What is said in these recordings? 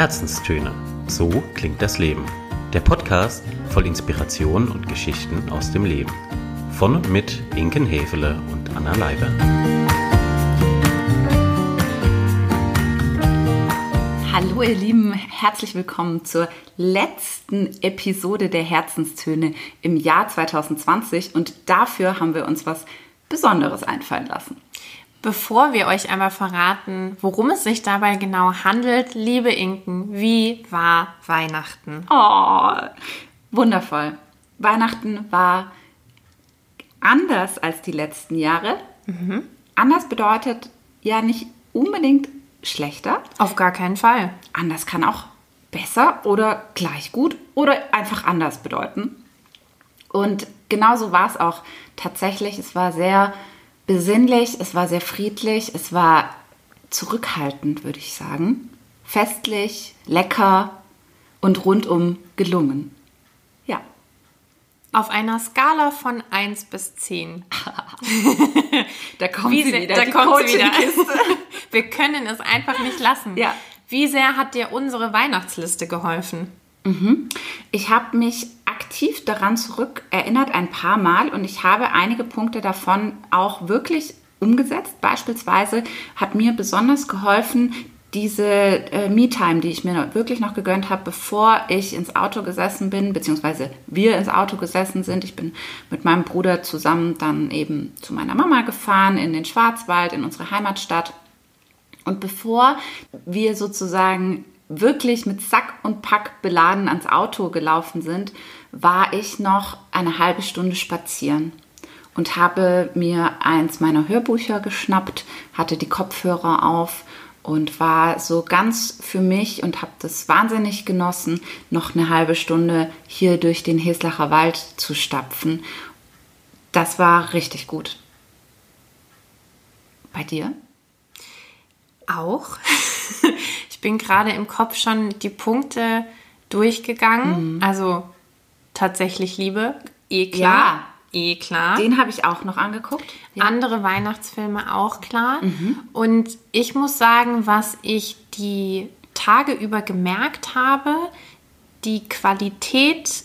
Herzenstöne. So klingt das Leben. Der Podcast voll Inspiration und Geschichten aus dem Leben. Von und mit Inken Hefele und Anna Leiber. Hallo ihr Lieben, herzlich willkommen zur letzten Episode der Herzenstöne im Jahr 2020 und dafür haben wir uns was Besonderes einfallen lassen. Bevor wir euch einmal verraten, worum es sich dabei genau handelt, liebe Inken, wie war Weihnachten? Oh, wundervoll. Weihnachten war anders als die letzten Jahre. Mhm. Anders bedeutet ja nicht unbedingt schlechter. Auf gar keinen Fall. Anders kann auch besser oder gleich gut oder einfach anders bedeuten. Und genauso war es auch tatsächlich. Es war sehr besinnlich, es war sehr friedlich, es war zurückhaltend, würde ich sagen. Festlich, lecker und rundum gelungen. Ja. Auf einer Skala von 1 bis 10. da kommt Wie sie wieder. Da kommt sie wieder. Wir können es einfach nicht lassen. Ja. Wie sehr hat dir unsere Weihnachtsliste geholfen? Mhm. Ich habe mich aktiv daran zurück erinnert, ein paar Mal, und ich habe einige Punkte davon auch wirklich umgesetzt. Beispielsweise hat mir besonders geholfen, diese äh, Me-Time, die ich mir wirklich noch gegönnt habe, bevor ich ins Auto gesessen bin, beziehungsweise wir ins Auto gesessen sind. Ich bin mit meinem Bruder zusammen dann eben zu meiner Mama gefahren in den Schwarzwald, in unsere Heimatstadt. Und bevor wir sozusagen wirklich mit Sack und Pack beladen ans Auto gelaufen sind, war ich noch eine halbe Stunde spazieren und habe mir eins meiner Hörbücher geschnappt, hatte die Kopfhörer auf und war so ganz für mich und habe das wahnsinnig genossen, noch eine halbe Stunde hier durch den Heslacher Wald zu stapfen. Das war richtig gut. Bei dir? Auch. Ich bin gerade im Kopf schon die Punkte durchgegangen. Mhm. Also tatsächlich Liebe, eh klar. Ja. Eh klar. Den habe ich auch noch angeguckt. Ja. Andere Weihnachtsfilme auch klar. Mhm. Und ich muss sagen, was ich die Tage über gemerkt habe, die Qualität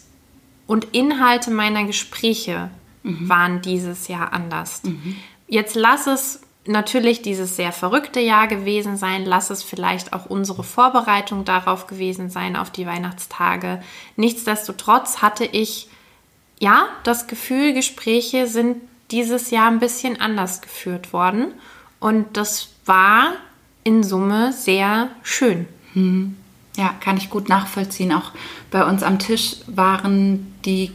und Inhalte meiner Gespräche mhm. waren dieses Jahr anders. Mhm. Jetzt lass es natürlich dieses sehr verrückte Jahr gewesen sein. Lass es vielleicht auch unsere Vorbereitung darauf gewesen sein, auf die Weihnachtstage. Nichtsdestotrotz hatte ich ja das Gefühl, Gespräche sind dieses Jahr ein bisschen anders geführt worden. Und das war in Summe sehr schön. Hm. Ja, kann ich gut nachvollziehen. Auch bei uns am Tisch waren die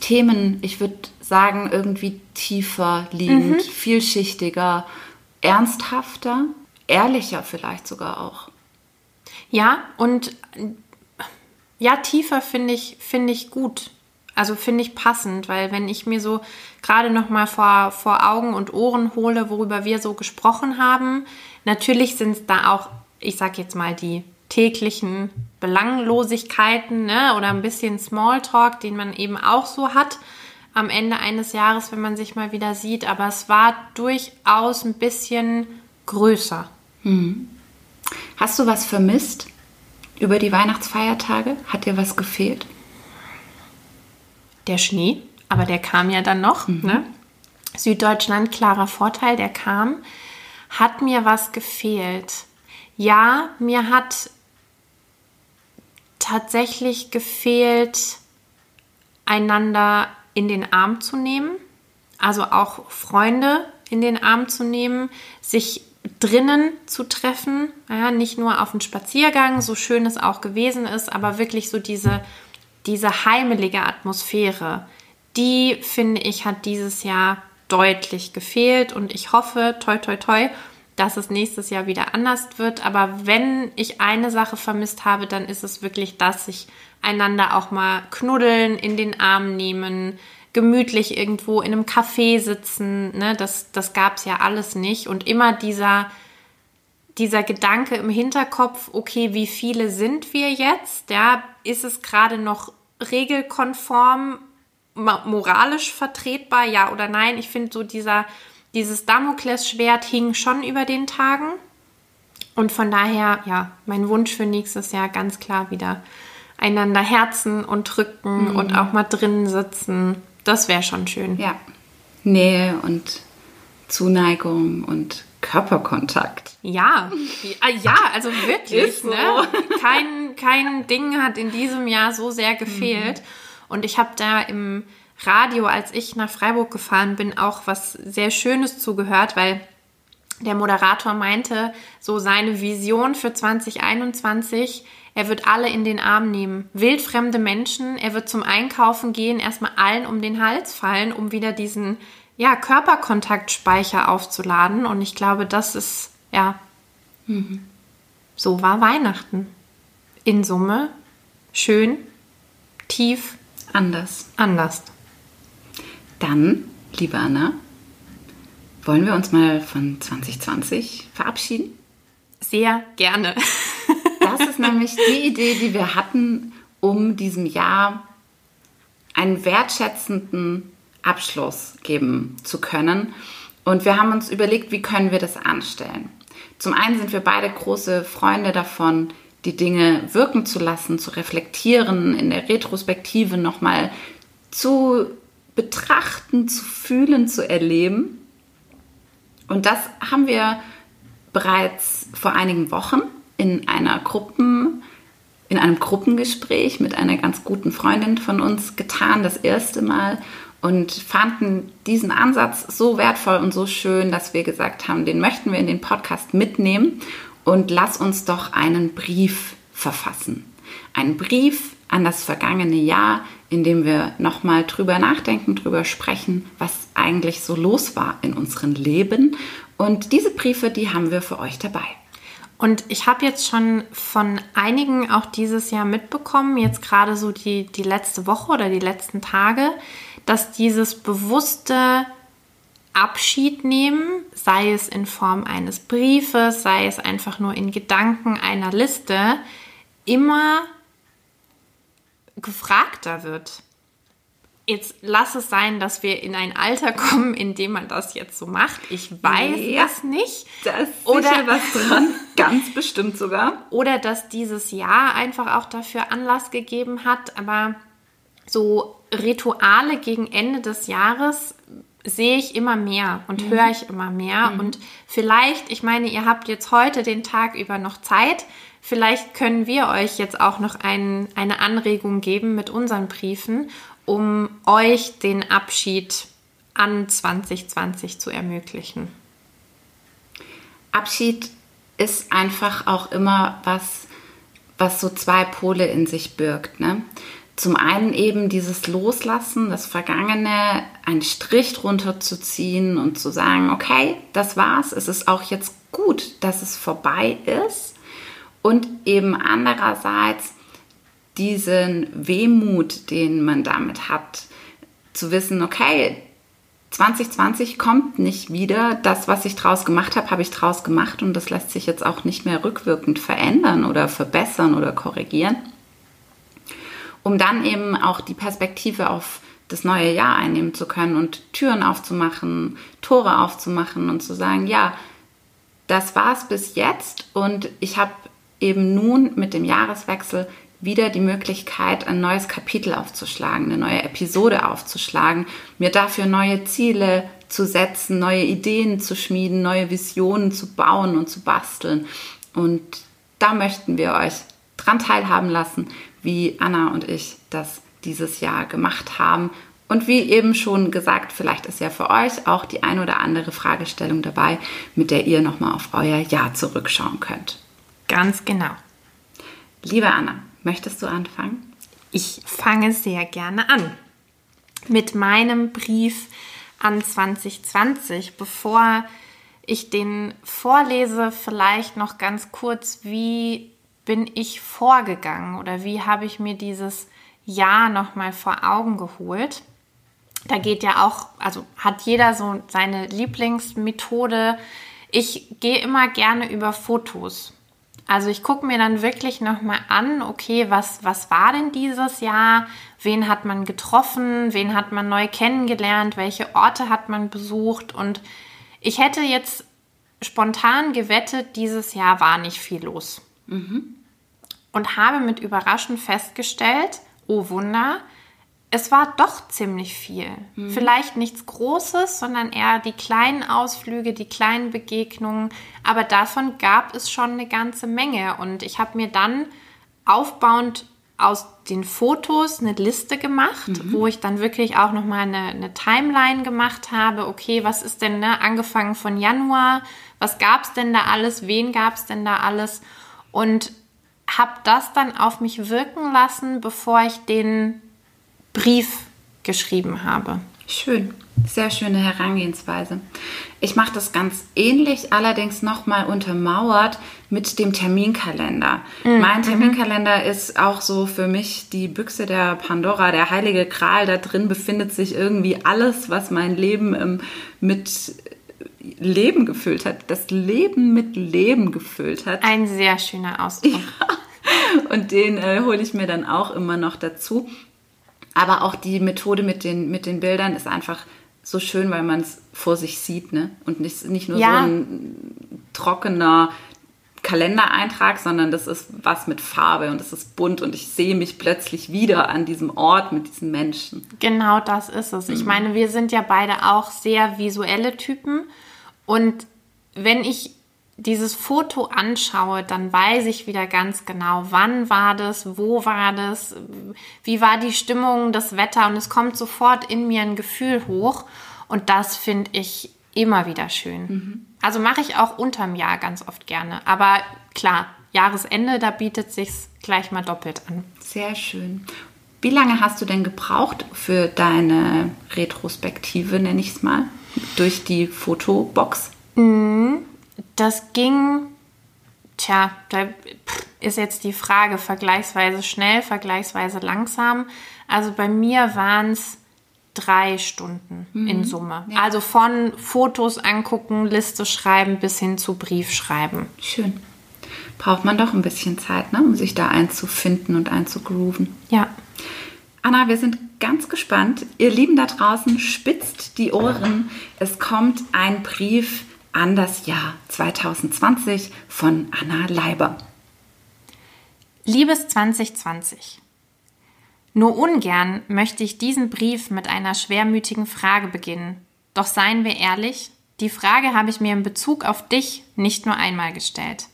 Themen, ich würde sagen, irgendwie tiefer liegend, mhm. vielschichtiger, ernsthafter, ehrlicher vielleicht sogar auch. Ja, und ja, tiefer finde ich, finde ich gut. Also finde ich passend, weil wenn ich mir so gerade noch mal vor, vor Augen und Ohren hole, worüber wir so gesprochen haben, natürlich sind es da auch, ich sag jetzt mal, die täglichen Belanglosigkeiten ne? oder ein bisschen Smalltalk, den man eben auch so hat am Ende eines Jahres, wenn man sich mal wieder sieht. Aber es war durchaus ein bisschen größer. Hm. Hast du was vermisst über die Weihnachtsfeiertage? Hat dir was gefehlt? Der Schnee, aber der kam ja dann noch. Mhm. Ne? Süddeutschland, klarer Vorteil, der kam. Hat mir was gefehlt? Ja, mir hat tatsächlich gefehlt, einander in den Arm zu nehmen, also auch Freunde in den Arm zu nehmen, sich drinnen zu treffen, ja, nicht nur auf einen Spaziergang, so schön es auch gewesen ist, aber wirklich so diese, diese heimelige Atmosphäre, die finde ich hat dieses Jahr deutlich gefehlt und ich hoffe, toi toi toi, dass es nächstes Jahr wieder anders wird. Aber wenn ich eine Sache vermisst habe, dann ist es wirklich, dass sich einander auch mal knuddeln, in den Arm nehmen, gemütlich irgendwo in einem Café sitzen. Ne? Das, das gab es ja alles nicht. Und immer dieser, dieser Gedanke im Hinterkopf, okay, wie viele sind wir jetzt? Ja, ist es gerade noch regelkonform, moralisch vertretbar, ja oder nein? Ich finde so dieser dieses Damoklesschwert hing schon über den Tagen. Und von daher, ja, mein Wunsch für nächstes Jahr ganz klar wieder einander herzen und drücken mhm. und auch mal drinnen sitzen. Das wäre schon schön. Ja. Nähe und Zuneigung und Körperkontakt. Ja, ja, also wirklich. So. Ne? Kein, kein Ding hat in diesem Jahr so sehr gefehlt. Mhm. Und ich habe da im Radio, als ich nach Freiburg gefahren bin, auch was sehr Schönes zugehört, weil der Moderator meinte, so seine Vision für 2021, er wird alle in den Arm nehmen. Wildfremde Menschen, er wird zum Einkaufen gehen, erstmal allen um den Hals fallen, um wieder diesen ja, Körperkontaktspeicher aufzuladen. Und ich glaube, das ist, ja, mhm. so war Weihnachten. In Summe schön, tief, anders. Anders. Dann, liebe Anna, wollen wir uns mal von 2020 verabschieden? Sehr gerne. das ist nämlich die Idee, die wir hatten, um diesem Jahr einen wertschätzenden Abschluss geben zu können. Und wir haben uns überlegt, wie können wir das anstellen. Zum einen sind wir beide große Freunde davon, die Dinge wirken zu lassen, zu reflektieren, in der Retrospektive nochmal zu betrachten, zu fühlen, zu erleben. Und das haben wir bereits vor einigen Wochen in einer Gruppen, in einem Gruppengespräch mit einer ganz guten Freundin von uns getan, das erste Mal und fanden diesen Ansatz so wertvoll und so schön, dass wir gesagt haben, den möchten wir in den Podcast mitnehmen und lass uns doch einen Brief verfassen. Einen Brief an das vergangene Jahr, in dem wir nochmal drüber nachdenken, drüber sprechen, was eigentlich so los war in unserem Leben. Und diese Briefe, die haben wir für euch dabei. Und ich habe jetzt schon von einigen auch dieses Jahr mitbekommen, jetzt gerade so die, die letzte Woche oder die letzten Tage, dass dieses bewusste Abschied nehmen, sei es in Form eines Briefes, sei es einfach nur in Gedanken einer Liste, immer gefragter wird. Jetzt lass es sein, dass wir in ein Alter kommen, in dem man das jetzt so macht. Ich weiß ja, es nicht. Da ist oder was dran, ganz bestimmt sogar. Oder dass dieses Jahr einfach auch dafür Anlass gegeben hat. Aber so Rituale gegen Ende des Jahres sehe ich immer mehr und mhm. höre ich immer mehr. Mhm. Und vielleicht, ich meine, ihr habt jetzt heute den Tag über noch Zeit. Vielleicht können wir euch jetzt auch noch ein, eine Anregung geben mit unseren Briefen, um euch den Abschied an 2020 zu ermöglichen. Abschied ist einfach auch immer was, was so zwei Pole in sich birgt. Ne? Zum einen eben dieses Loslassen, das Vergangene, einen Strich drunter zu ziehen und zu sagen, okay, das war's, es ist auch jetzt gut, dass es vorbei ist. Und eben andererseits diesen Wehmut, den man damit hat, zu wissen, okay, 2020 kommt nicht wieder. Das, was ich draus gemacht habe, habe ich draus gemacht und das lässt sich jetzt auch nicht mehr rückwirkend verändern oder verbessern oder korrigieren um dann eben auch die Perspektive auf das neue Jahr einnehmen zu können und Türen aufzumachen, Tore aufzumachen und zu sagen, ja, das war es bis jetzt und ich habe eben nun mit dem Jahreswechsel wieder die Möglichkeit, ein neues Kapitel aufzuschlagen, eine neue Episode aufzuschlagen, mir dafür neue Ziele zu setzen, neue Ideen zu schmieden, neue Visionen zu bauen und zu basteln. Und da möchten wir euch dran teilhaben lassen, wie Anna und ich das dieses Jahr gemacht haben. Und wie eben schon gesagt, vielleicht ist ja für euch auch die ein oder andere Fragestellung dabei, mit der ihr nochmal auf euer Jahr zurückschauen könnt. Ganz genau. Liebe Anna, möchtest du anfangen? Ich fange sehr gerne an mit meinem Brief an 2020. Bevor ich den vorlese, vielleicht noch ganz kurz, wie bin ich vorgegangen oder wie habe ich mir dieses Jahr nochmal vor Augen geholt? Da geht ja auch, also hat jeder so seine Lieblingsmethode. Ich gehe immer gerne über Fotos. Also ich gucke mir dann wirklich nochmal an, okay, was, was war denn dieses Jahr? Wen hat man getroffen? Wen hat man neu kennengelernt? Welche Orte hat man besucht? Und ich hätte jetzt spontan gewettet, dieses Jahr war nicht viel los. Und habe mit Überraschung festgestellt, oh Wunder, es war doch ziemlich viel. Vielleicht nichts Großes, sondern eher die kleinen Ausflüge, die kleinen Begegnungen. Aber davon gab es schon eine ganze Menge. Und ich habe mir dann aufbauend aus den Fotos eine Liste gemacht, wo ich dann wirklich auch nochmal eine, eine Timeline gemacht habe. Okay, was ist denn, ne, angefangen von Januar, was gab es denn da alles, wen gab es denn da alles? Und habe das dann auf mich wirken lassen, bevor ich den Brief geschrieben habe. Schön, sehr schöne Herangehensweise. Ich mache das ganz ähnlich, allerdings nochmal untermauert mit dem Terminkalender. Mein Terminkalender ist auch so für mich die Büchse der Pandora, der heilige Gral. Da drin befindet sich irgendwie alles, was mein Leben ähm, mit Leben gefüllt hat. Das Leben mit Leben gefüllt hat. Ein sehr schöner Ausdruck. Und den äh, hole ich mir dann auch immer noch dazu. Aber auch die Methode mit den, mit den Bildern ist einfach so schön, weil man es vor sich sieht, ne? Und nicht, nicht nur Ja. so ein trockener Kalendereintrag, sondern das ist was mit Farbe und es ist bunt und ich sehe mich plötzlich wieder an diesem Ort mit diesen Menschen. Genau das ist es. Ich meine, wir sind ja beide auch sehr visuelle Typen. Und wenn ich dieses Foto anschaue, dann weiß ich wieder ganz genau, wann war das, wo war das, wie war die Stimmung, das Wetter und es kommt sofort in mir ein Gefühl hoch und das finde ich immer wieder schön. Also mache ich auch unterm Jahr ganz oft gerne, aber klar, Jahresende, da bietet sich's gleich mal doppelt an. Sehr schön. Wie lange hast du denn gebraucht für deine Retrospektive, nenne ich es mal, durch die Fotobox? Das ging, tja, da ist jetzt die Frage, vergleichsweise schnell, vergleichsweise langsam. Also bei mir waren es drei Stunden in Summe. Also von Fotos angucken, Liste schreiben bis hin zu Brief schreiben. Schön. Braucht man doch ein bisschen Zeit, ne, um sich da einzufinden und einzugrooven. Ja. Anna, wir sind ganz gespannt. Ihr Lieben da draußen, spitzt die Ohren. Es kommt ein Brief an das Jahr 2020 von Anna Leiber. Liebes 2020. Nur ungern möchte ich diesen Brief mit einer schwermütigen Frage beginnen. Doch seien wir ehrlich, die Frage habe ich mir in Bezug auf dich nicht nur einmal gestellt.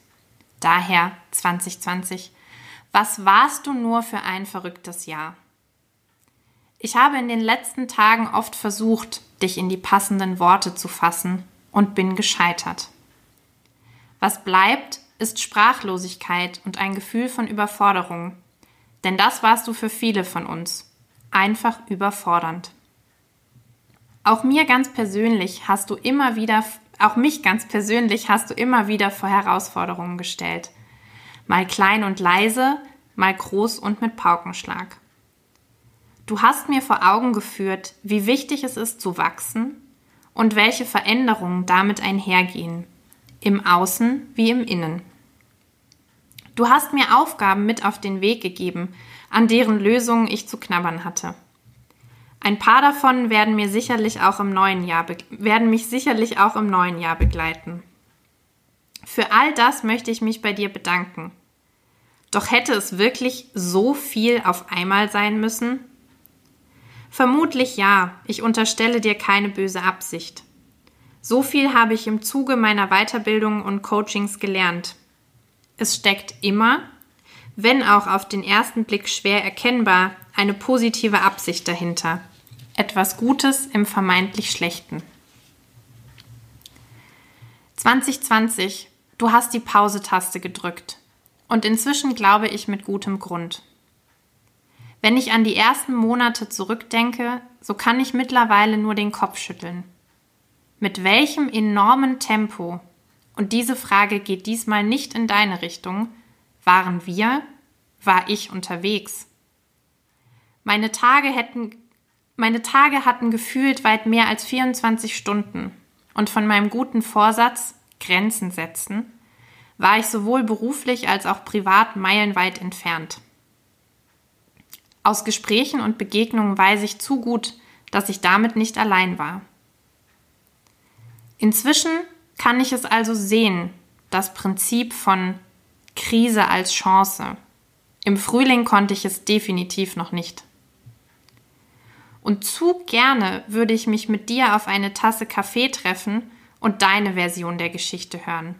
Daher 2020. Was warst du nur für ein verrücktes Jahr? Ich habe in den letzten Tagen oft versucht, dich in die passenden Worte zu fassen und bin gescheitert. Was bleibt, ist Sprachlosigkeit und ein Gefühl von Überforderung. Denn das warst du für viele von uns. Einfach überfordernd. Auch mir ganz persönlich hast du immer wieder, auch mich ganz persönlich hast du immer wieder vor Herausforderungen gestellt. Mal klein und leise, mal groß und mit Paukenschlag. Du hast mir vor Augen geführt, wie wichtig es ist zu wachsen und welche Veränderungen damit einhergehen, im Außen wie im Innen. Du hast mir Aufgaben mit auf den Weg gegeben, an deren Lösungen ich zu knabbern hatte. Ein paar davon werden mir sicherlich auch im neuen Jahr werden mich sicherlich auch im neuen Jahr begleiten. Für all das möchte ich mich bei dir bedanken. Doch hätte es wirklich so viel auf einmal sein müssen? Vermutlich ja, ich unterstelle dir keine böse Absicht. So viel habe ich im Zuge meiner Weiterbildung und Coachings gelernt. Es steckt immer, wenn auch auf den ersten Blick schwer erkennbar, eine positive Absicht dahinter. Etwas Gutes im vermeintlich Schlechten. 2020, du hast die Pause-Taste gedrückt. Und inzwischen glaube ich mit gutem Grund. Wenn ich an die ersten Monate zurückdenke, so kann ich mittlerweile nur den Kopf schütteln. Mit welchem enormen Tempo, und diese Frage geht diesmal nicht in deine Richtung, waren wir, war ich unterwegs? Meine Tage hätten, meine Tage hatten gefühlt weit mehr als 24 Stunden. Und von meinem guten Vorsatz, Grenzen setzen, war ich sowohl beruflich als auch privat meilenweit entfernt. Aus Gesprächen und Begegnungen weiß ich zu gut, dass ich damit nicht allein war. Inzwischen kann ich es also sehen, das Prinzip von Krise als Chance. Im Frühling konnte ich es definitiv noch nicht. Und zu gerne würde ich mich mit dir auf eine Tasse Kaffee treffen und deine Version der Geschichte hören.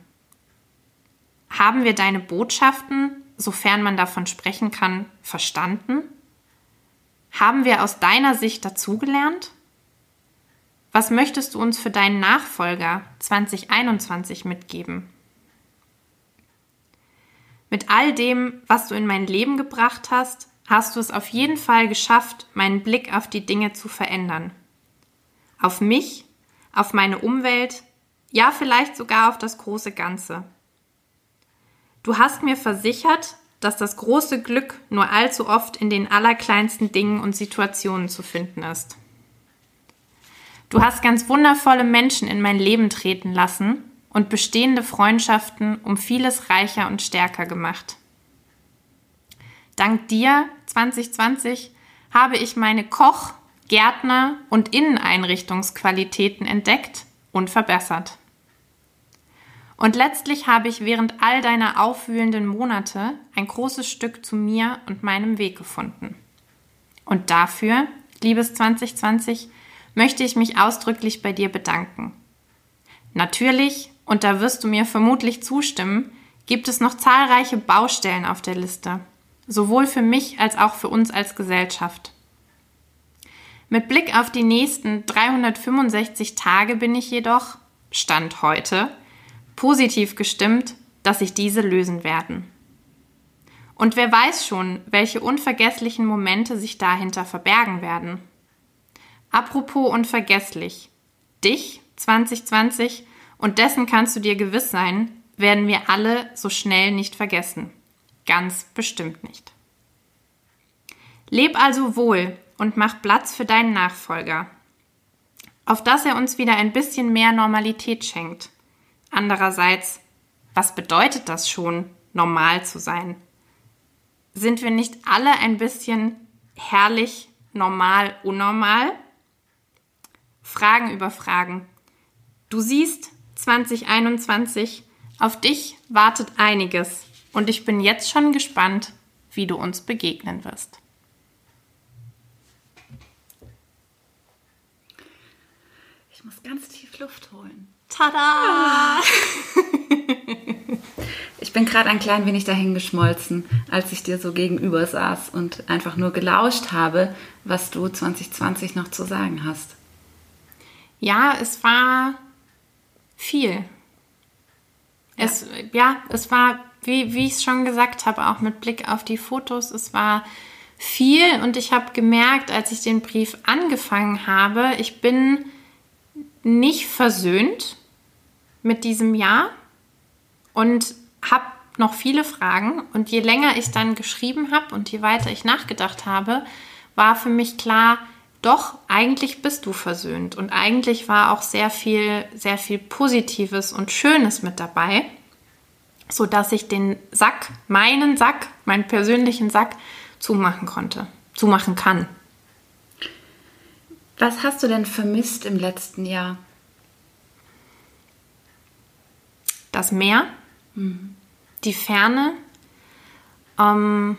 Haben wir deine Botschaften, sofern man davon sprechen kann, verstanden? Haben wir aus deiner Sicht dazugelernt? Was möchtest du uns für deinen Nachfolger 2021 mitgeben? Mit all dem, was du in mein Leben gebracht hast, hast du es auf jeden Fall geschafft, meinen Blick auf die Dinge zu verändern. Auf mich, auf meine Umwelt, ja vielleicht sogar auf das große Ganze. Du hast mir versichert, dass das große Glück nur allzu oft in den allerkleinsten Dingen und Situationen zu finden ist. Du hast ganz wundervolle Menschen in mein Leben treten lassen und bestehende Freundschaften um vieles reicher und stärker gemacht. Dank dir 2020 habe ich meine Koch-, Gärtner- und Inneneinrichtungsqualitäten entdeckt und verbessert. Und letztlich habe ich während all deiner aufwühlenden Monate ein großes Stück zu mir und meinem Weg gefunden. Und dafür, liebes 2020, möchte ich mich ausdrücklich bei dir bedanken. Natürlich, und da wirst du mir vermutlich zustimmen, gibt es noch zahlreiche Baustellen auf der Liste, sowohl für mich als auch für uns als Gesellschaft. Mit Blick auf die nächsten 365 Tage bin ich jedoch, Stand heute, positiv gestimmt, dass sich diese lösen werden. Und wer weiß schon, welche unvergesslichen Momente sich dahinter verbergen werden. Apropos unvergesslich. Dich 2020 und dessen kannst du dir gewiss sein, werden wir alle so schnell nicht vergessen. Ganz bestimmt nicht. Leb also wohl und mach Platz für deinen Nachfolger, auf dass er uns wieder ein bisschen mehr Normalität schenkt. Andererseits, was bedeutet das schon, normal zu sein? Sind wir nicht alle ein bisschen herrlich, normal, unnormal? Fragen über Fragen. Du siehst, 2021, auf dich wartet einiges und ich bin jetzt schon gespannt, wie du uns begegnen wirst. Ich muss ganz tief Luft holen. Tada! Ich bin gerade ein klein wenig dahin geschmolzen, als ich dir so gegenüber saß und einfach nur gelauscht habe, was du 2020 noch zu sagen hast. Ja, es war viel. Es, ja, es war, wie, wie ich es schon gesagt habe, auch mit Blick auf die Fotos, es war viel und ich habe gemerkt, als ich den Brief angefangen habe, ich bin nicht versöhnt mit diesem Jahr und habe noch viele Fragen. Und je länger ich dann geschrieben habe und je weiter ich nachgedacht habe, war für mich klar, doch, eigentlich bist du versöhnt. Und eigentlich war auch sehr viel, sehr viel Positives und Schönes mit dabei, sodass ich den Sack, meinen Sack, meinen persönlichen Sack zumachen konnte, zumachen kann. Was hast du denn vermisst im letzten Jahr? Das Meer, die Ferne, ähm,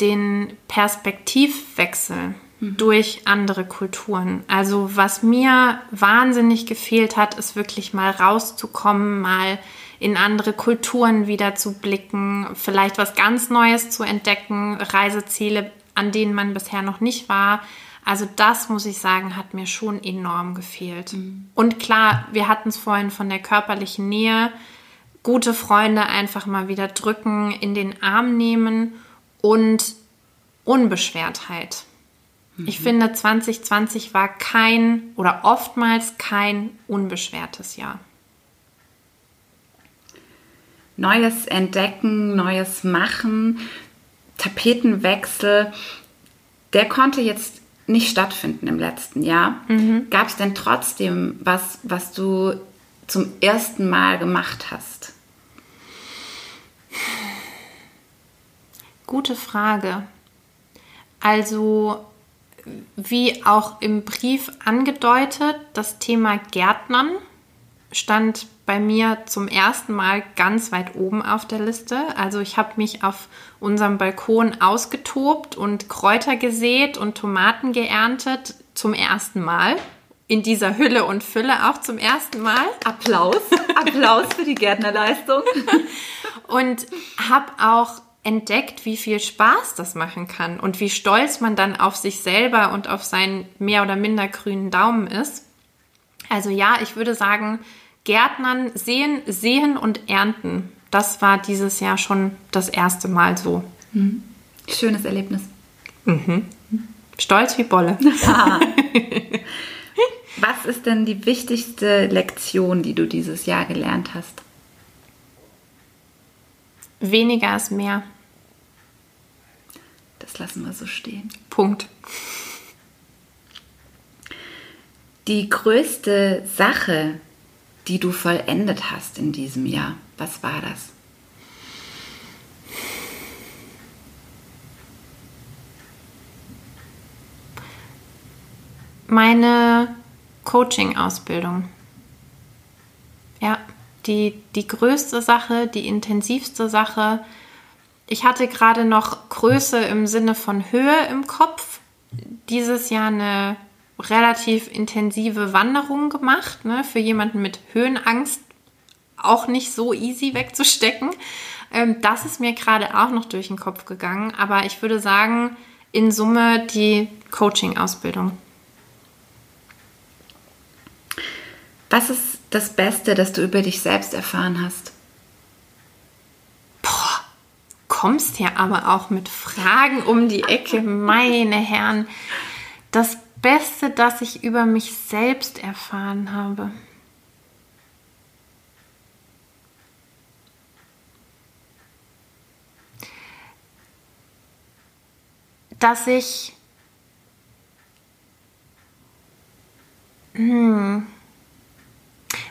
den Perspektivwechsel durch andere Kulturen. Also was mir wahnsinnig gefehlt hat, ist wirklich mal rauszukommen, mal in andere Kulturen wieder zu blicken, vielleicht was ganz Neues zu entdecken, Reiseziele, an denen man bisher noch nicht war. Also das muss ich sagen, hat mir schon enorm gefehlt. Mhm. Und klar, wir hatten es vorhin von der körperlichen Nähe. Gute Freunde einfach mal wieder drücken, in den Arm nehmen und Unbeschwertheit. Ich finde, 2020 war kein oder oftmals kein unbeschwertes Jahr. Neues Entdecken, Neues Machen, Tapetenwechsel, der konnte jetzt nicht stattfinden im letzten Jahr. Mhm. Gab es denn trotzdem was, was du zum ersten Mal gemacht hast? Gute Frage. Also wie auch im Brief angedeutet, das Thema Gärtnern stand bei mir zum ersten Mal ganz weit oben auf der Liste. Also ich habe mich auf unserem Balkon ausgetobt und Kräuter gesät und Tomaten geerntet zum ersten Mal. In dieser Hülle und Fülle auch zum ersten Mal. Applaus, Applaus für die Gärtnerleistung. und habe auch entdeckt, wie viel Spaß das machen kann und wie stolz man dann auf sich selber und auf seinen mehr oder minder grünen Daumen ist. Also ja, ich würde sagen, Gärtnern sehen, sehen und ernten. Das war dieses Jahr schon das erste Mal so. Mhm. Schönes Erlebnis. Mhm. Stolz wie Bolle. Was ist denn die wichtigste Lektion, die du dieses Jahr gelernt hast? Weniger ist mehr. Das lassen wir so stehen. Punkt. Die größte Sache, die du vollendet hast in diesem Jahr, was war das? Meine Coaching-Ausbildung. Ja, die, die größte Sache, die intensivste Sache. Ich hatte gerade noch Größe im Sinne von Höhe im Kopf. Dieses Jahr eine relativ intensive Wanderung gemacht. Ne? Für jemanden mit Höhenangst auch nicht so easy wegzustecken. Ähm, das ist mir gerade auch noch durch den Kopf gegangen. Aber ich würde sagen, in Summe die Coaching-Ausbildung. Was ist das Beste, das du über dich selbst erfahren hast? Boah, kommst ja aber auch mit Fragen um die Ecke, meine Herren. Das Beste, das ich über mich selbst erfahren habe. Dass ich... Hm,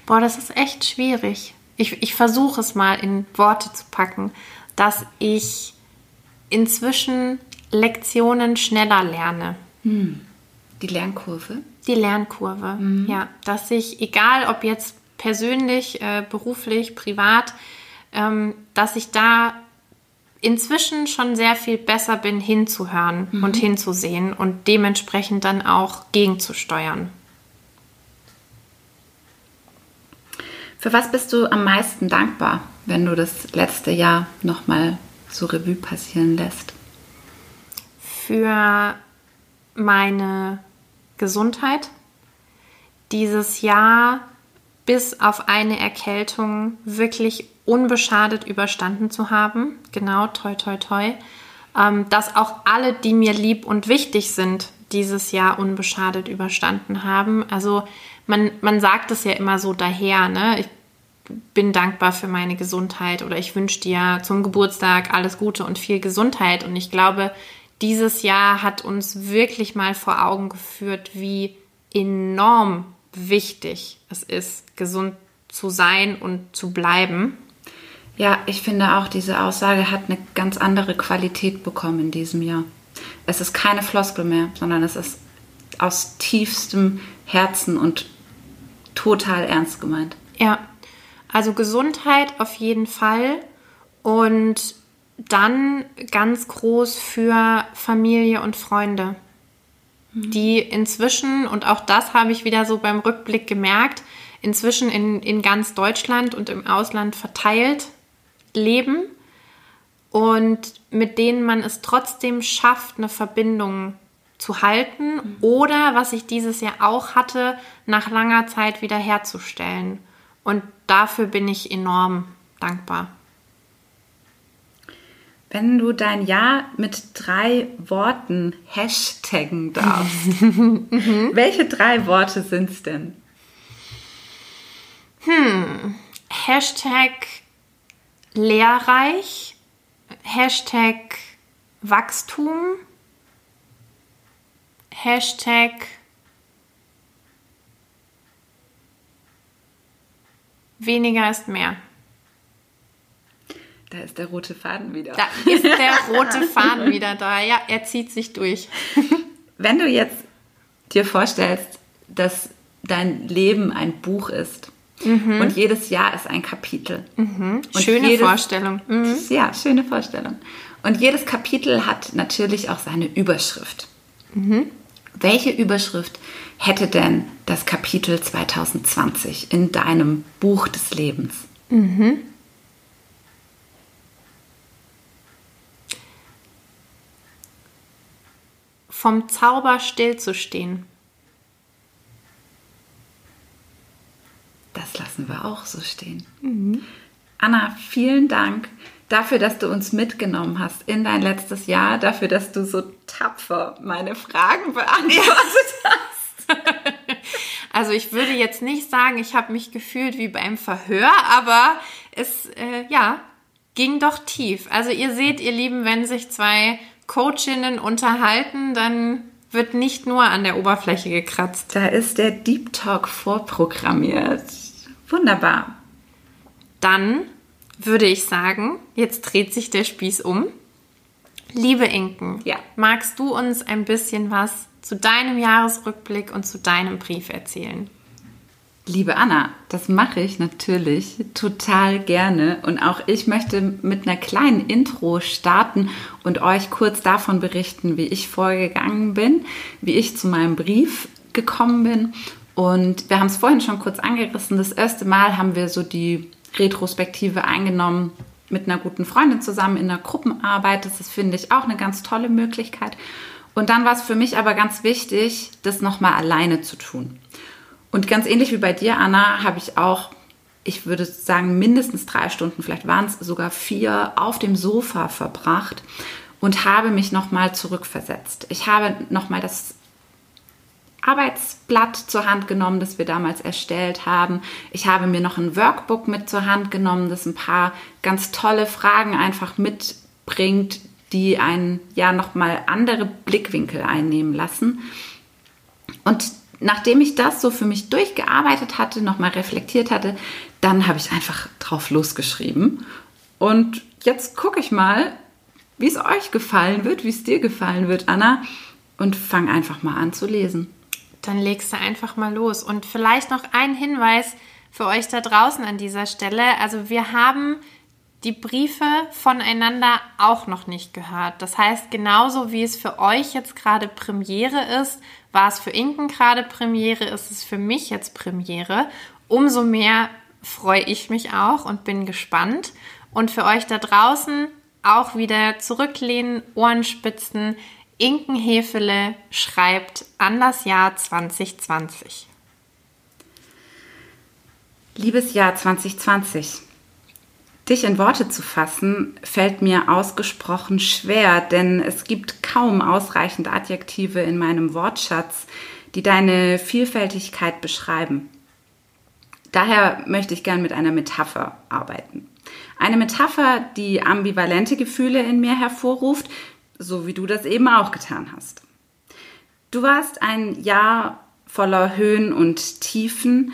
boah, das ist echt schwierig. Ich, ich versuche es mal in Worte zu packen, dass ich inzwischen Lektionen schneller lerne. Hm. Die Lernkurve? Die Lernkurve, mhm. ja. Dass ich, egal ob jetzt persönlich, äh, beruflich, privat, ähm, dass ich da inzwischen schon sehr viel besser bin, hinzuhören mhm. und hinzusehen und dementsprechend dann auch gegenzusteuern. Für was bist du am meisten dankbar, wenn du das letzte Jahr nochmal so Revue passieren lässt? Für meine Gesundheit. Dieses Jahr bis auf eine Erkältung wirklich unbeschadet überstanden zu haben. Genau, toi, toi, toi. Ähm, dass auch alle, die mir lieb und wichtig sind, dieses Jahr unbeschadet überstanden haben. Also man, man sagt es ja immer so daher, ne? Ich bin dankbar für meine Gesundheit oder ich wünsche dir zum Geburtstag alles Gute und viel Gesundheit. Und ich glaube, dieses Jahr hat uns wirklich mal vor Augen geführt, wie enorm wichtig es ist, gesund zu sein und zu bleiben. Ja, ich finde auch, diese Aussage hat eine ganz andere Qualität bekommen in diesem Jahr. Es ist keine Floskel mehr, sondern es ist aus tiefstem Herzen und total ernst gemeint. Ja, also Gesundheit auf jeden Fall und dann ganz groß für Familie und Freunde, mhm. die inzwischen, und auch das habe ich wieder so beim Rückblick gemerkt, inzwischen in, in ganz Deutschland und im Ausland verteilt leben und mit denen man es trotzdem schafft, eine Verbindung zu halten mhm. oder, was ich dieses Jahr auch hatte, nach langer Zeit wieder herzustellen. Und dafür bin ich enorm dankbar. Wenn du dein Jahr mit drei Worten hashtaggen darfst, mhm. welche drei Worte sind es denn? Hm. Hashtag lehrreich, Hashtag Wachstum, Hashtag weniger ist mehr. Da ist der rote Faden wieder. Da ist der rote Faden wieder da. Ja, er zieht sich durch. Wenn du jetzt dir vorstellst, dass dein Leben ein Buch ist Und jedes Jahr ist ein Kapitel. Und Schöne jedes, Vorstellung. Mhm. Ja, schöne Vorstellung. Und jedes Kapitel hat natürlich auch seine Überschrift. Welche Überschrift hätte denn das Kapitel 2020 in deinem Buch des Lebens? Vom Zauber stillzustehen. Das lassen wir auch so stehen. Anna, vielen Dank dafür, dass du uns mitgenommen hast in dein letztes Jahr, dafür, dass du so tapfer meine Fragen beantwortet hast. Also ich würde jetzt nicht sagen, ich habe mich gefühlt wie beim Verhör, aber es äh, ja ging doch tief. Also ihr seht, ihr Lieben, wenn sich zwei Coachinnen unterhalten, dann wird nicht nur an der Oberfläche gekratzt. Da ist der Deep Talk vorprogrammiert. Wunderbar. Dann würde ich sagen, jetzt dreht sich der Spieß um. Liebe Inken, Ja. magst du uns ein bisschen was zu deinem Jahresrückblick und zu deinem Brief erzählen? Liebe Anna, das mache ich natürlich total gerne und auch ich möchte mit einer kleinen Intro starten und euch kurz davon berichten, wie ich vorgegangen bin, wie ich zu meinem Brief gekommen bin. Und wir haben es vorhin schon kurz angerissen. Das erste Mal haben wir so die Retrospektive eingenommen mit einer guten Freundin zusammen in einer Gruppenarbeit. Das ist, finde ich, auch eine ganz tolle Möglichkeit. Und dann war es für mich aber ganz wichtig, das nochmal alleine zu tun. Und ganz ähnlich wie bei dir, Anna, habe ich auch, ich würde sagen, mindestens drei Stunden, vielleicht waren es sogar vier, auf dem Sofa verbracht und habe mich nochmal zurückversetzt. Ich habe nochmal das Arbeitsblatt zur Hand genommen, das wir damals erstellt haben. Ich habe mir noch ein Workbook mit zur Hand genommen, das ein paar ganz tolle Fragen einfach mitbringt, die einen ja nochmal andere Blickwinkel einnehmen lassen. Und nachdem ich das so für mich durchgearbeitet hatte, nochmal reflektiert hatte, dann habe ich einfach drauf losgeschrieben. Und jetzt gucke ich mal, wie es euch gefallen wird, wie es dir gefallen wird, Anna, und fang einfach mal an zu lesen. Dann legst du einfach mal los. Und vielleicht noch ein Hinweis für euch da draußen an dieser Stelle. Also wir haben die Briefe voneinander auch noch nicht gehört. Das heißt, genauso wie es für euch jetzt gerade Premiere ist, war es für Inken gerade Premiere, ist es für mich jetzt Premiere. Umso mehr freue ich mich auch und bin gespannt. Und für euch da draußen auch wieder zurücklehnen, Ohren spitzen. Inken Hefele schreibt an das Jahr 2020. Liebes Jahr 2020. Dich in Worte zu fassen, fällt mir ausgesprochen schwer, denn es gibt kaum ausreichend Adjektive in meinem Wortschatz, die deine Vielfältigkeit beschreiben. Daher möchte ich gern mit einer Metapher arbeiten. Eine Metapher, die ambivalente Gefühle in mir hervorruft, so wie du das eben auch getan hast. Du warst ein Jahr voller Höhen und Tiefen,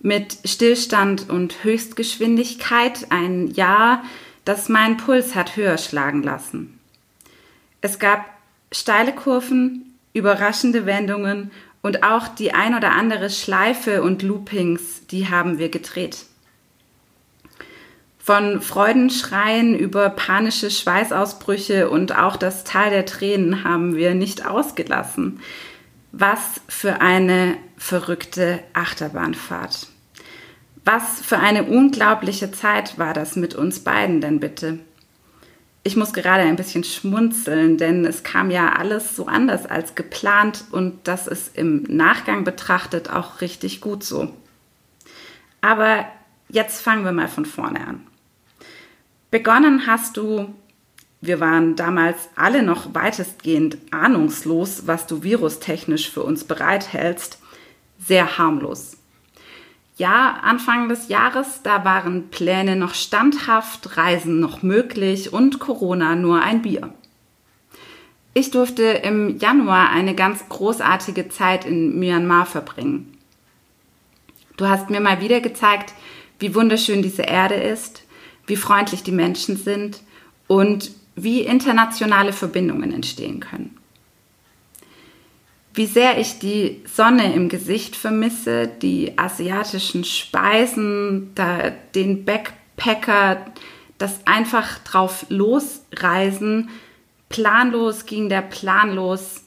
mit Stillstand und Höchstgeschwindigkeit, ein Jahr, das meinen Puls hat höher schlagen lassen. Es gab steile Kurven, überraschende Wendungen und auch die ein oder andere Schleife und Loopings, die haben wir gedreht. Von Freudenschreien über panische Schweißausbrüche und auch das Tal der Tränen haben wir nicht ausgelassen. Was für eine verrückte Achterbahnfahrt. Was für eine unglaubliche Zeit war das mit uns beiden denn bitte? Ich muss gerade ein bisschen schmunzeln, denn es kam ja alles so anders als geplant und das ist im Nachgang betrachtet auch richtig gut so. Aber jetzt fangen wir mal von vorne an. Begonnen hast du, wir waren damals alle noch weitestgehend ahnungslos, was du virustechnisch für uns bereithältst, sehr harmlos. Ja, Anfang des Jahres, da waren Pläne noch standhaft, Reisen noch möglich und Corona nur ein Bier. Ich durfte im Januar eine ganz großartige Zeit in Myanmar verbringen. Du hast mir mal wieder gezeigt, wie wunderschön diese Erde ist, wie freundlich die Menschen sind und wie internationale Verbindungen entstehen können. wie sehr ich die Sonne im Gesicht vermisse, die asiatischen Speisen, den Backpacker, das einfach drauf losreisen. Planlos ging der Plan los.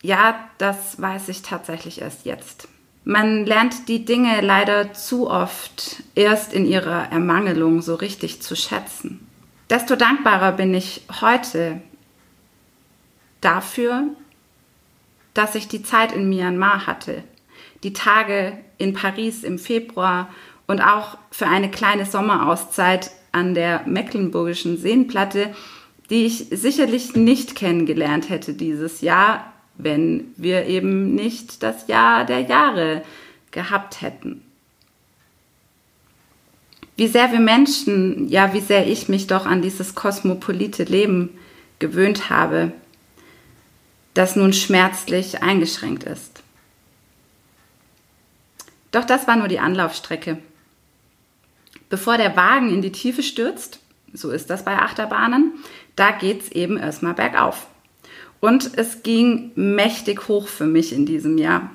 Ja, das weiß ich tatsächlich erst jetzt. Man lernt die Dinge leider zu oft erst in ihrer Ermangelung so richtig zu schätzen. Desto dankbarer bin ich heute dafür, dass ich die Zeit in Myanmar hatte, die Tage in Paris im Februar und auch für eine kleine Sommerauszeit an der Mecklenburgischen Seenplatte, die ich sicherlich nicht kennengelernt hätte dieses Jahr, wenn wir eben nicht das Jahr der Jahre gehabt hätten. Wie sehr wir Menschen, ja, wie sehr ich mich doch an dieses kosmopolite Leben gewöhnt habe, das nun schmerzlich eingeschränkt ist. Doch das war nur die Anlaufstrecke. Bevor der Wagen in die Tiefe stürzt, so ist das bei Achterbahnen, da geht es eben erstmal bergauf. Und es ging mächtig hoch für mich in diesem Jahr.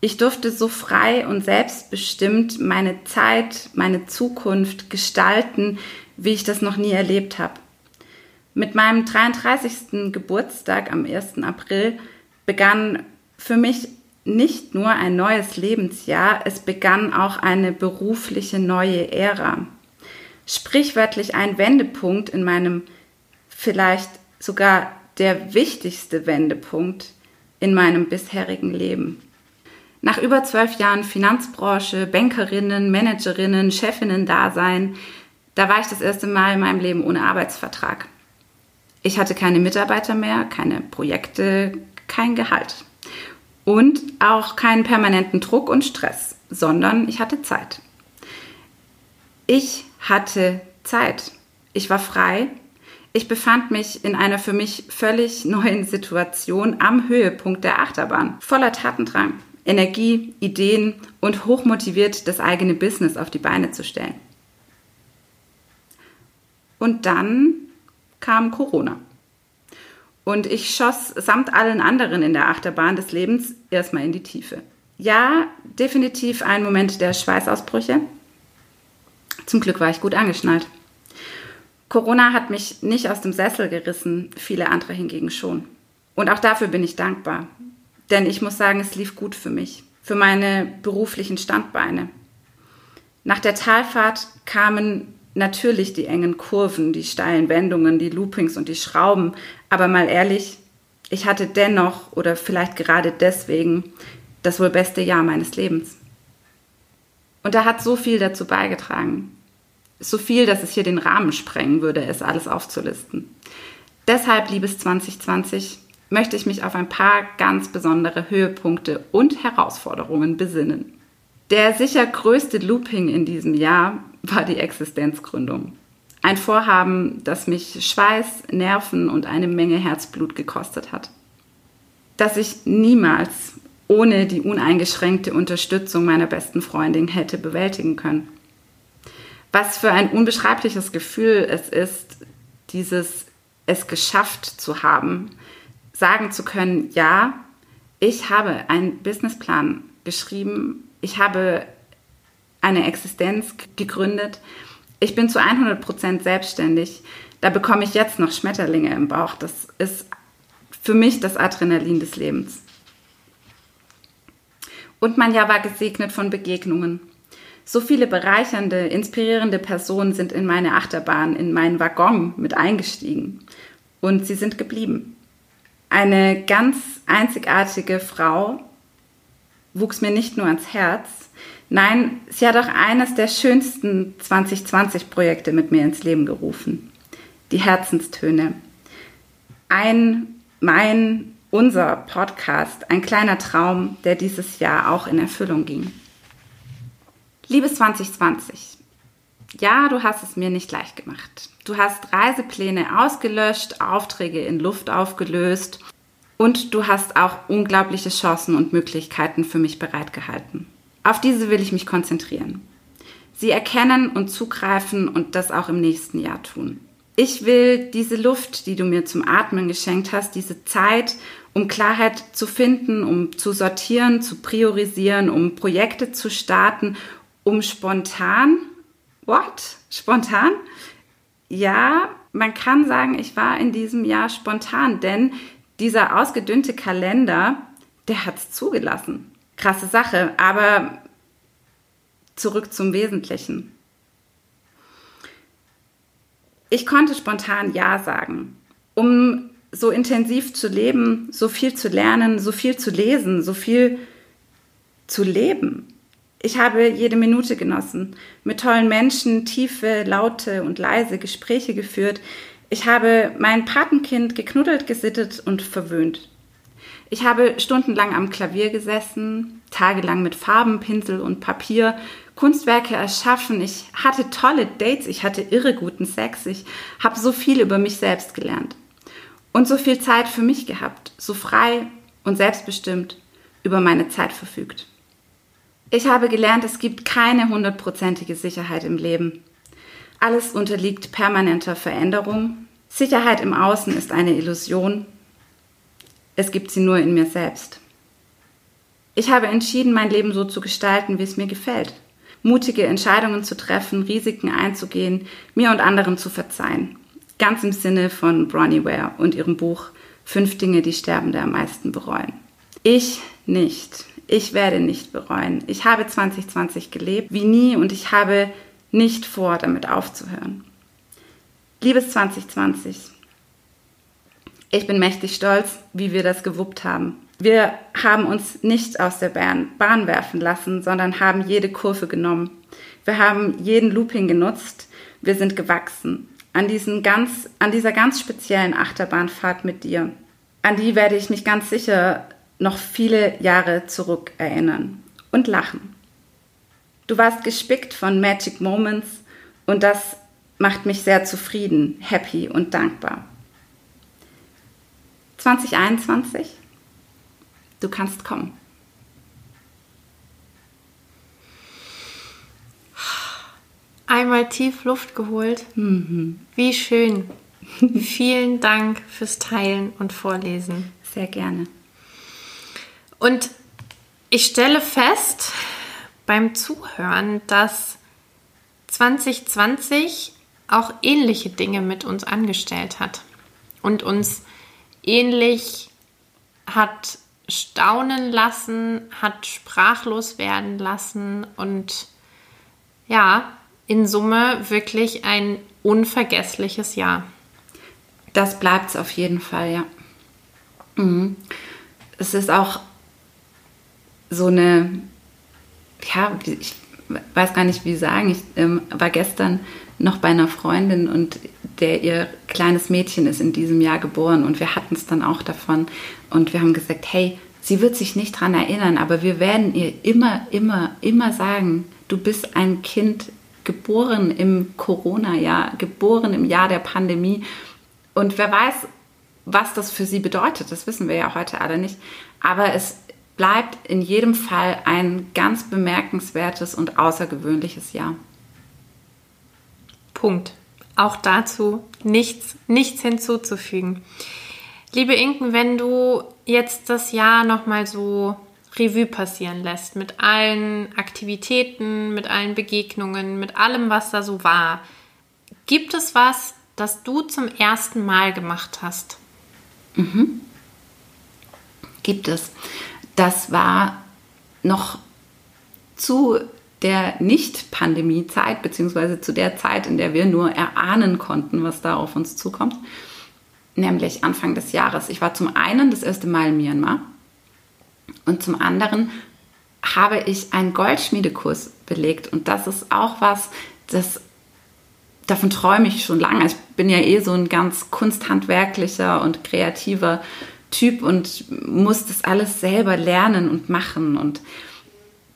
Ich durfte so frei und selbstbestimmt meine Zeit, meine Zukunft gestalten, wie ich das noch nie erlebt habe. Mit meinem 33. Geburtstag am 1. April begann für mich nicht nur ein neues Lebensjahr, es begann auch eine berufliche neue Ära. Sprichwörtlich ein Wendepunkt in meinem vielleicht sogar der wichtigste Wendepunkt in meinem bisherigen Leben. Nach über zwölf Jahren Finanzbranche, Bankerinnen, Managerinnen, Chefinnen-Dasein, da war ich das erste Mal in meinem Leben ohne Arbeitsvertrag. Ich hatte keine Mitarbeiter mehr, keine Projekte, kein Gehalt. Und auch keinen permanenten Druck und Stress, sondern ich hatte Zeit. Ich hatte Zeit. Ich war frei. Ich befand mich in einer für mich völlig neuen Situation am Höhepunkt der Achterbahn, voller Tatendrang, Energie, Ideen und hochmotiviert, das eigene Business auf die Beine zu stellen. Und dann kam Corona. Und ich schoss samt allen anderen in der Achterbahn des Lebens erstmal in die Tiefe. Ja, definitiv ein Moment der Schweißausbrüche. Zum Glück war ich gut angeschnallt. Corona hat mich nicht aus dem Sessel gerissen, viele andere hingegen schon. Und auch dafür bin ich dankbar. Denn ich muss sagen, es lief gut für mich, für meine beruflichen Standbeine. Nach der Talfahrt kamen natürlich die engen Kurven, die steilen Wendungen, die Loopings und die Schrauben. Aber mal ehrlich, ich hatte dennoch oder vielleicht gerade deswegen das wohl beste Jahr meines Lebens. Und da hat so viel dazu beigetragen. So viel, dass es hier den Rahmen sprengen würde, es alles aufzulisten. Deshalb, liebes 2020, möchte ich mich auf ein paar ganz besondere Höhepunkte und Herausforderungen besinnen. Der sicher größte Looping in diesem Jahr war die Existenzgründung. Ein Vorhaben, das mich Schweiß, Nerven und eine Menge Herzblut gekostet hat. Das ich niemals ohne die uneingeschränkte Unterstützung meiner besten Freundin hätte bewältigen können. Was für ein unbeschreibliches Gefühl es ist, dieses es geschafft zu haben, sagen zu können, ja, ich habe einen Businessplan geschrieben, ich habe eine Existenz gegründet. Ich bin zu 100 Prozent selbstständig. Da bekomme ich jetzt noch Schmetterlinge im Bauch. Das ist für mich das Adrenalin des Lebens. Und mein Jahr war gesegnet von Begegnungen. So viele bereichernde, inspirierende Personen sind in meine Achterbahn, in meinen Waggon mit eingestiegen. Und sie sind geblieben. Eine ganz einzigartige Frau wuchs mir nicht nur ans Herz, nein, sie hat auch eines der schönsten 2020-Projekte mit mir ins Leben gerufen. Die Herzenstöne. Ein, mein, unser Podcast, ein kleiner Traum, der dieses Jahr auch in Erfüllung ging. Liebes 2020, ja, du hast es mir nicht leicht gemacht. Du hast Reisepläne ausgelöscht, Aufträge in Luft aufgelöst und du hast auch unglaubliche Chancen und Möglichkeiten für mich bereitgehalten. Auf diese will ich mich konzentrieren. Sie erkennen und zugreifen und das auch im nächsten Jahr tun. Ich will diese Luft, die du mir zum Atmen geschenkt hast, diese Zeit, um Klarheit zu finden, um zu sortieren, zu priorisieren, um Projekte zu starten, um spontan, what? Spontan? Ja, man kann sagen, ich war in diesem Jahr spontan, denn dieser ausgedünnte Kalender, der hat es zugelassen. Krasse Sache, aber zurück zum Wesentlichen. Ich konnte spontan Ja sagen, um so intensiv zu leben, so viel zu lernen, so viel zu lesen, so viel zu leben. Ich habe jede Minute genossen, mit tollen Menschen tiefe, laute und leise Gespräche geführt. Ich habe mein Patenkind geknuddelt, gesittet und verwöhnt. Ich habe stundenlang am Klavier gesessen, tagelang mit Farben, Pinsel und Papier Kunstwerke erschaffen. Ich hatte tolle Dates, ich hatte irre guten Sex, ich habe so viel über mich selbst gelernt und so viel Zeit für mich gehabt, so frei und selbstbestimmt über meine Zeit verfügt. Ich habe gelernt, es gibt keine hundertprozentige Sicherheit im Leben. Alles unterliegt permanenter Veränderung. Sicherheit im Außen ist eine Illusion. Es gibt sie nur in mir selbst. Ich habe entschieden, mein Leben so zu gestalten, wie es mir gefällt mutige Entscheidungen zu treffen, Risiken einzugehen, mir und anderen zu verzeihen. Ganz im Sinne von Bronnie Ware und ihrem Buch Fünf Dinge, die Sterbende am meisten bereuen. Ich nicht. Ich werde nicht bereuen. Ich habe 2020 gelebt wie nie und ich habe nicht vor, damit aufzuhören. Liebes 2020, ich bin mächtig stolz, wie wir das gewuppt haben. Wir haben uns nicht aus der Bahn, werfen lassen, sondern haben jede Kurve genommen. Wir haben jeden Looping genutzt. Wir sind gewachsen. An, diesen ganz, an dieser ganz speziellen Achterbahnfahrt mit dir. An die werde ich mich ganz sicher noch viele Jahre zurück erinnern und lachen. Du warst gespickt von Magic Moments und das macht mich sehr zufrieden, happy und dankbar. 2021 Du kannst kommen. Einmal tief Luft geholt. Mhm. Wie schön. Vielen Dank fürs Teilen und Vorlesen. Sehr gerne. Und ich stelle fest beim Zuhören, dass 2020 auch ähnliche Dinge mit uns angestellt hat und uns ähnlich hat staunen lassen, hat sprachlos werden lassen und ja, in Summe wirklich ein unvergessliches Jahr. Das bleibt es auf jeden Fall, ja. Mhm. Es ist auch so eine, ja, ich weiß gar nicht, wie sagen. Ich ähm, war gestern noch bei einer Freundin und der ihr kleines Mädchen ist in diesem Jahr geboren und wir hatten es dann auch davon. Und wir haben gesagt, hey, sie wird sich nicht daran erinnern, aber wir werden ihr immer, immer, immer sagen, du bist ein Kind geboren im Corona-Jahr, geboren im Jahr der Pandemie. Und wer weiß, was das für sie bedeutet, das wissen wir ja heute alle nicht, aber es bleibt in jedem Fall ein ganz bemerkenswertes und außergewöhnliches Jahr. Punkt. Auch dazu nichts, nichts hinzuzufügen. Liebe Inken, wenn du jetzt das Jahr nochmal so Revue passieren lässt, mit allen Aktivitäten, mit allen Begegnungen, mit allem, was da so war, gibt es was, das du zum ersten Mal gemacht hast? Mhm. Gibt es. Das war noch zu der Nicht-Pandemie-Zeit, beziehungsweise zu der Zeit, in der wir nur erahnen konnten, was da auf uns zukommt, nämlich Anfang des Jahres. Ich war zum einen das erste Mal in Myanmar und zum anderen habe ich einen Goldschmiedekurs belegt und das ist auch was, das davon träume ich schon lange. Ich bin ja eh so ein ganz kunsthandwerklicher und kreativer Typ und muss das alles selber lernen und machen und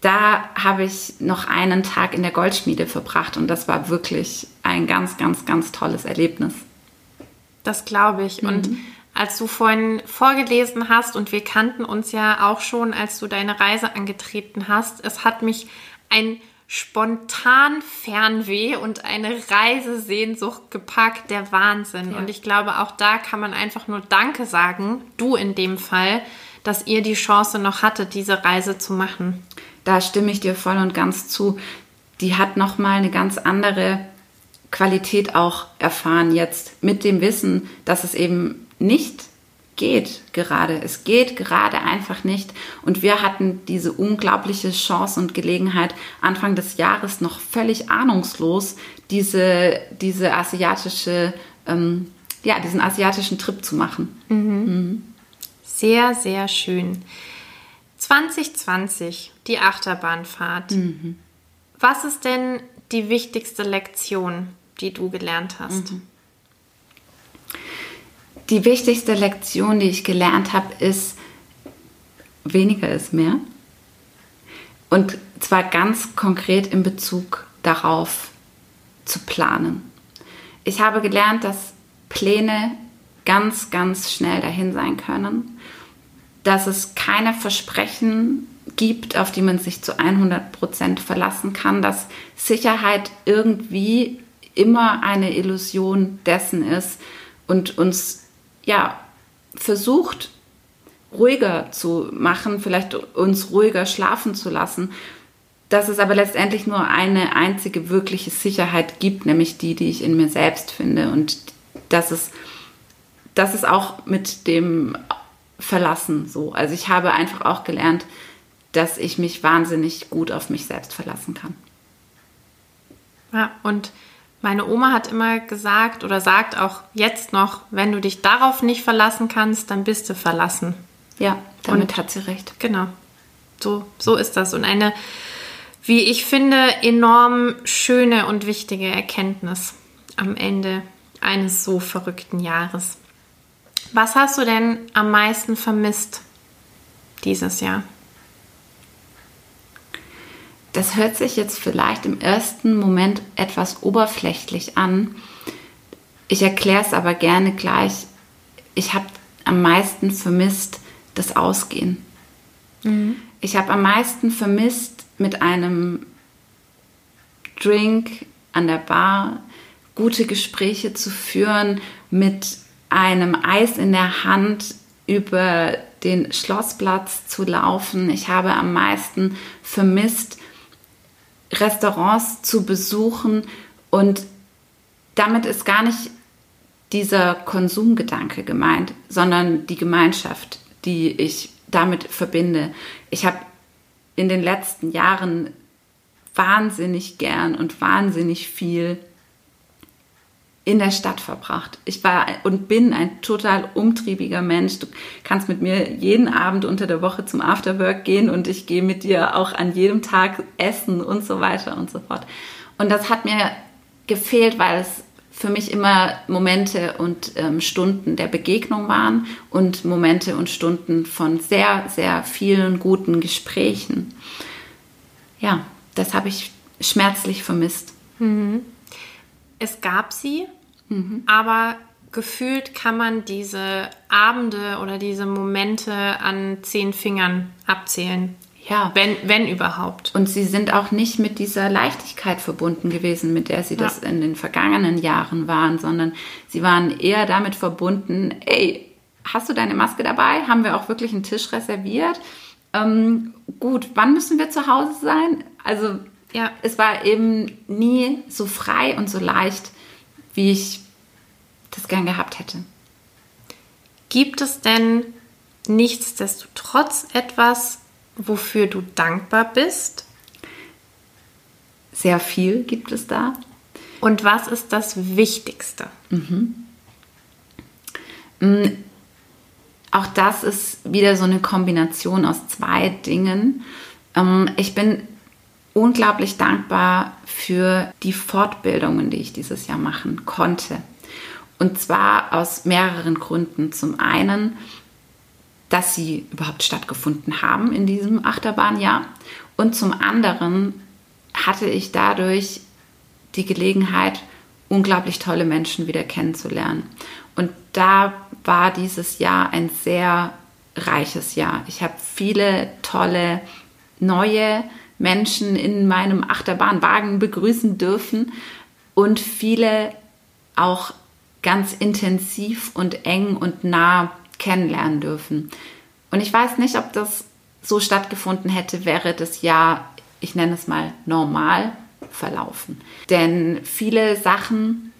da habe ich noch einen Tag in der Goldschmiede verbracht und das war wirklich ein ganz, ganz, ganz tolles Erlebnis. Das glaube ich. Mhm. Und als du vorhin vorgelesen hast und wir kannten uns ja auch schon, als du deine Reise angetreten hast, es hat mich ein spontan Fernweh und eine Reisesehnsucht gepackt, der Wahnsinn. Ja. Und ich glaube, auch da kann man einfach nur Danke sagen, du in dem Fall, dass ihr die Chance noch hattet, diese Reise zu machen. Da stimme ich dir voll und ganz zu. Die hat noch mal eine ganz andere Qualität auch erfahren jetzt mit dem Wissen, dass es eben nicht geht gerade. Es geht gerade einfach nicht. Und wir hatten diese unglaubliche Chance und Gelegenheit, Anfang des Jahres noch völlig ahnungslos diese, diese asiatische, ähm, ja, diesen asiatischen Trip zu machen. Mhm. Mhm. Sehr, sehr schön. 2020, die Achterbahnfahrt. Mhm. Was ist denn die wichtigste Lektion, die du gelernt hast? Mhm. Die wichtigste Lektion, die ich gelernt habe, ist, weniger ist mehr. Und zwar ganz konkret in Bezug darauf zu planen. Ich habe gelernt, dass Pläne ganz, ganz schnell dahin sein können, dass es keine Versprechen gibt, auf die man sich zu 100 Prozent verlassen kann, dass Sicherheit irgendwie immer eine Illusion dessen ist und uns ja, versucht, ruhiger zu machen, vielleicht uns ruhiger schlafen zu lassen, dass es aber letztendlich nur eine einzige wirkliche Sicherheit gibt, nämlich die, die ich in mir selbst finde. Und das ist, das ist auch mit dem Verlassen so. Also ich habe einfach auch gelernt, dass ich mich wahnsinnig gut auf mich selbst verlassen kann. Ja, und meine Oma hat immer gesagt oder sagt auch jetzt noch, wenn du dich darauf nicht verlassen kannst, dann bist du verlassen. Ja, damit Und, hat sie recht. Genau. So, so ist das. Und eine, wie ich finde, enorm schöne und wichtige Erkenntnis am Ende eines so verrückten Jahres. Was hast du denn am meisten vermisst dieses Jahr? Das hört sich jetzt vielleicht im ersten Moment etwas oberflächlich an. Ich erkläre es aber gerne gleich. Ich habe am meisten vermisst das Ausgehen. Mhm. Ich habe am meisten vermisst, mit einem Drink an der Bar gute Gespräche zu führen, mit einem Eis in der Hand über den Schlossplatz zu laufen. Ich habe am meisten vermisst, Restaurants zu besuchen und damit ist gar nicht dieser Konsumgedanke gemeint, sondern die Gemeinschaft, die ich damit verbinde. Ich habe in den letzten Jahren wahnsinnig gern und wahnsinnig viel in der Stadt verbracht. Ich war und bin ein total umtriebiger Mensch. Du kannst mit mir jeden Abend unter der Woche zum Afterwork gehen und ich gehe mit dir auch an jedem Tag essen und so weiter und so fort. Und das hat mir gefehlt, weil es für mich immer Momente und ähm, Stunden der Begegnung waren und Momente und Stunden von sehr, sehr vielen guten Gesprächen. Ja, das habe ich schmerzlich vermisst. Mhm. Es gab sie, Mhm. Aber gefühlt kann man diese Abende oder diese Momente an zehn Fingern abzählen. Ja. Wenn, wenn überhaupt. Und sie sind auch nicht mit dieser Leichtigkeit verbunden gewesen, mit der sie ja. das in den vergangenen Jahren waren, sondern sie waren eher damit verbunden, ey, hast du deine Maske dabei? Haben wir auch wirklich einen Tisch reserviert? Ähm, gut, wann müssen wir zu Hause sein? Also ja. es war eben nie so frei und so leicht, wie ich das gern gehabt hätte. Gibt es denn nichtsdestotrotz etwas, wofür du dankbar bist? Sehr viel gibt es da. Und was ist das Wichtigste? Mhm. Mm, auch das ist wieder so eine Kombination aus zwei Dingen. Ähm, ich bin unglaublich dankbar für die Fortbildungen, die ich dieses Jahr machen konnte. Und zwar aus mehreren Gründen. Zum einen, dass sie überhaupt stattgefunden haben in diesem Achterbahnjahr. Und zum anderen hatte ich dadurch die Gelegenheit, unglaublich tolle Menschen wieder kennenzulernen. Und da war dieses Jahr ein sehr reiches Jahr. Ich habe viele tolle neue Menschen in meinem Achterbahnwagen begrüßen dürfen und viele auch ganz intensiv und eng und nah kennenlernen dürfen. Und ich weiß nicht, ob das so stattgefunden hätte, wäre das Jahr, ich nenne es mal normal verlaufen. Denn viele Sachen,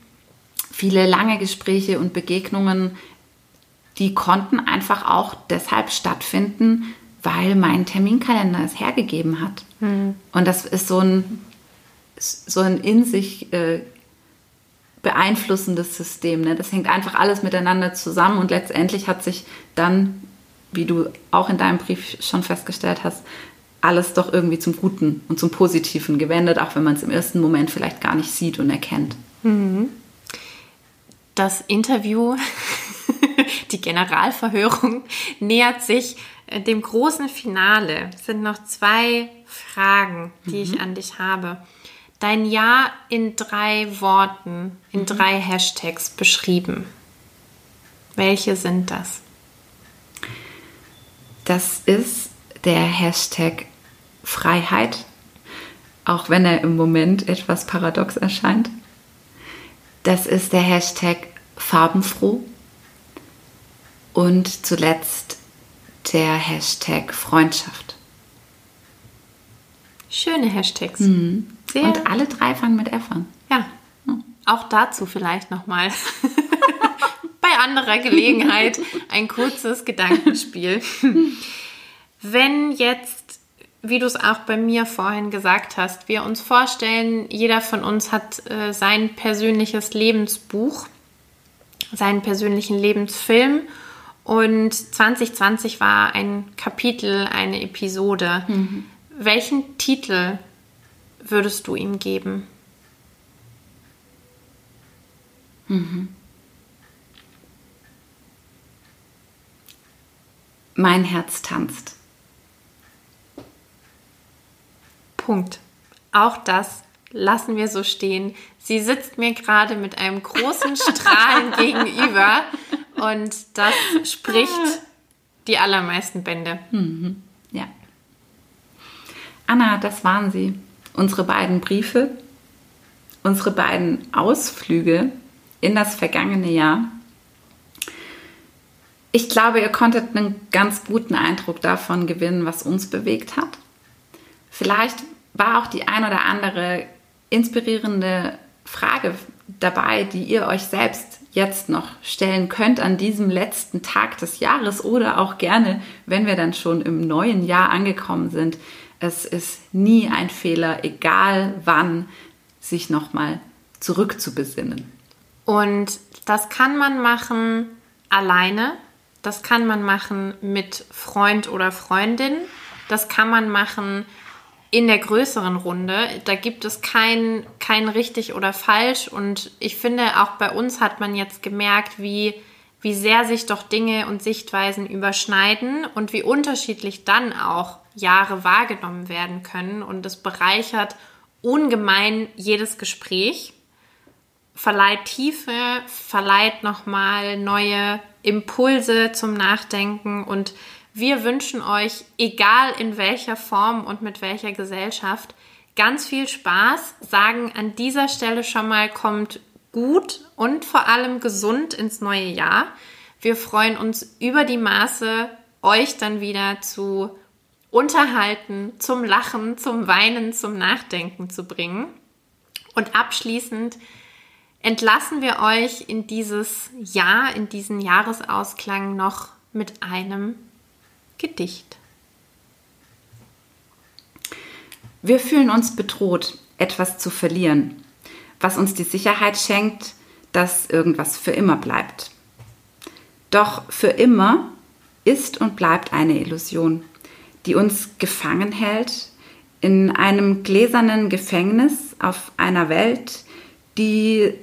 viele lange Gespräche und Begegnungen, die konnten einfach auch deshalb stattfinden, weil mein Terminkalender es hergegeben hat. Mhm. Und das ist so ein, so ein in sich äh, beeinflussendes System. Ne? Das hängt einfach alles miteinander zusammen und letztendlich hat sich dann, wie du auch in deinem Brief schon festgestellt hast, alles doch irgendwie zum Guten und zum Positiven gewendet, auch wenn man es im ersten Moment vielleicht gar nicht sieht und erkennt. Mhm. Das Interview, die Generalverhörung nähert sich äh, dem großen Finale. Es sind noch zwei Fragen, die mhm. ich an dich habe. Dein Jahr in drei Worten, in mhm. drei Hashtags beschrieben. Welche sind das? Das ist der Hashtag Freiheit, auch wenn er im Moment etwas paradox erscheint. Das ist der Hashtag farbenfroh. Und zuletzt der Hashtag Freundschaft. Schöne Hashtags. Mhm. Und alle drei fangen mit F an. Ja. Auch dazu vielleicht nochmal bei anderer Gelegenheit ein kurzes Gedankenspiel. Wenn jetzt, wie du es auch bei mir vorhin gesagt hast, wir uns vorstellen, jeder von uns hat äh, sein persönliches Lebensbuch, seinen persönlichen Lebensfilm und 2020 war ein Kapitel, eine Episode. Mhm. Welchen Titel würdest du ihm geben? Mhm. Mein Herz tanzt. Punkt. Auch das lassen wir so stehen. Sie sitzt mir gerade mit einem großen Strahlen gegenüber und das spricht die allermeisten Bände. Mhm. Anna, das waren sie. Unsere beiden Briefe, unsere beiden Ausflüge in das vergangene Jahr. Ich glaube, ihr konntet einen ganz guten Eindruck davon gewinnen, was uns bewegt hat. Vielleicht war auch die ein oder andere inspirierende Frage dabei, die ihr euch selbst jetzt noch stellen könnt an diesem letzten Tag des Jahres oder auch gerne, wenn wir dann schon im neuen Jahr angekommen sind. Es ist nie ein Fehler, egal wann, sich nochmal zurückzubesinnen. Und das kann man machen alleine, das kann man machen mit Freund oder Freundin, das kann man machen in der größeren Runde. Da gibt es kein, kein richtig oder falsch. Und ich finde, auch bei uns hat man jetzt gemerkt, wie, wie sehr sich doch Dinge und Sichtweisen überschneiden und wie unterschiedlich dann auch Jahre wahrgenommen werden können. Und es bereichert ungemein jedes Gespräch, verleiht Tiefe, verleiht nochmal neue Impulse zum Nachdenken und wir wünschen euch, egal in welcher Form und mit welcher Gesellschaft, ganz viel Spaß, sagen an dieser Stelle schon mal, kommt gut und vor allem gesund ins neue Jahr. Wir freuen uns über die Maße, euch dann wieder zu unterhalten, zum Lachen, zum Weinen, zum Nachdenken zu bringen. Und abschließend entlassen wir euch in dieses Jahr, in diesen Jahresausklang noch mit einem Gedicht. Wir fühlen uns bedroht, etwas zu verlieren, was uns die Sicherheit schenkt, dass irgendwas für immer bleibt. Doch für immer ist und bleibt eine Illusion, die uns gefangen hält in einem gläsernen Gefängnis auf einer Welt, die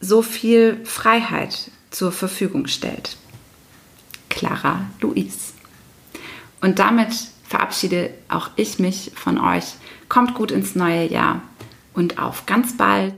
so viel Freiheit zur Verfügung stellt. Clara Louise. Und damit verabschiede auch ich mich von euch. Kommt gut ins neue Jahr und auf ganz bald.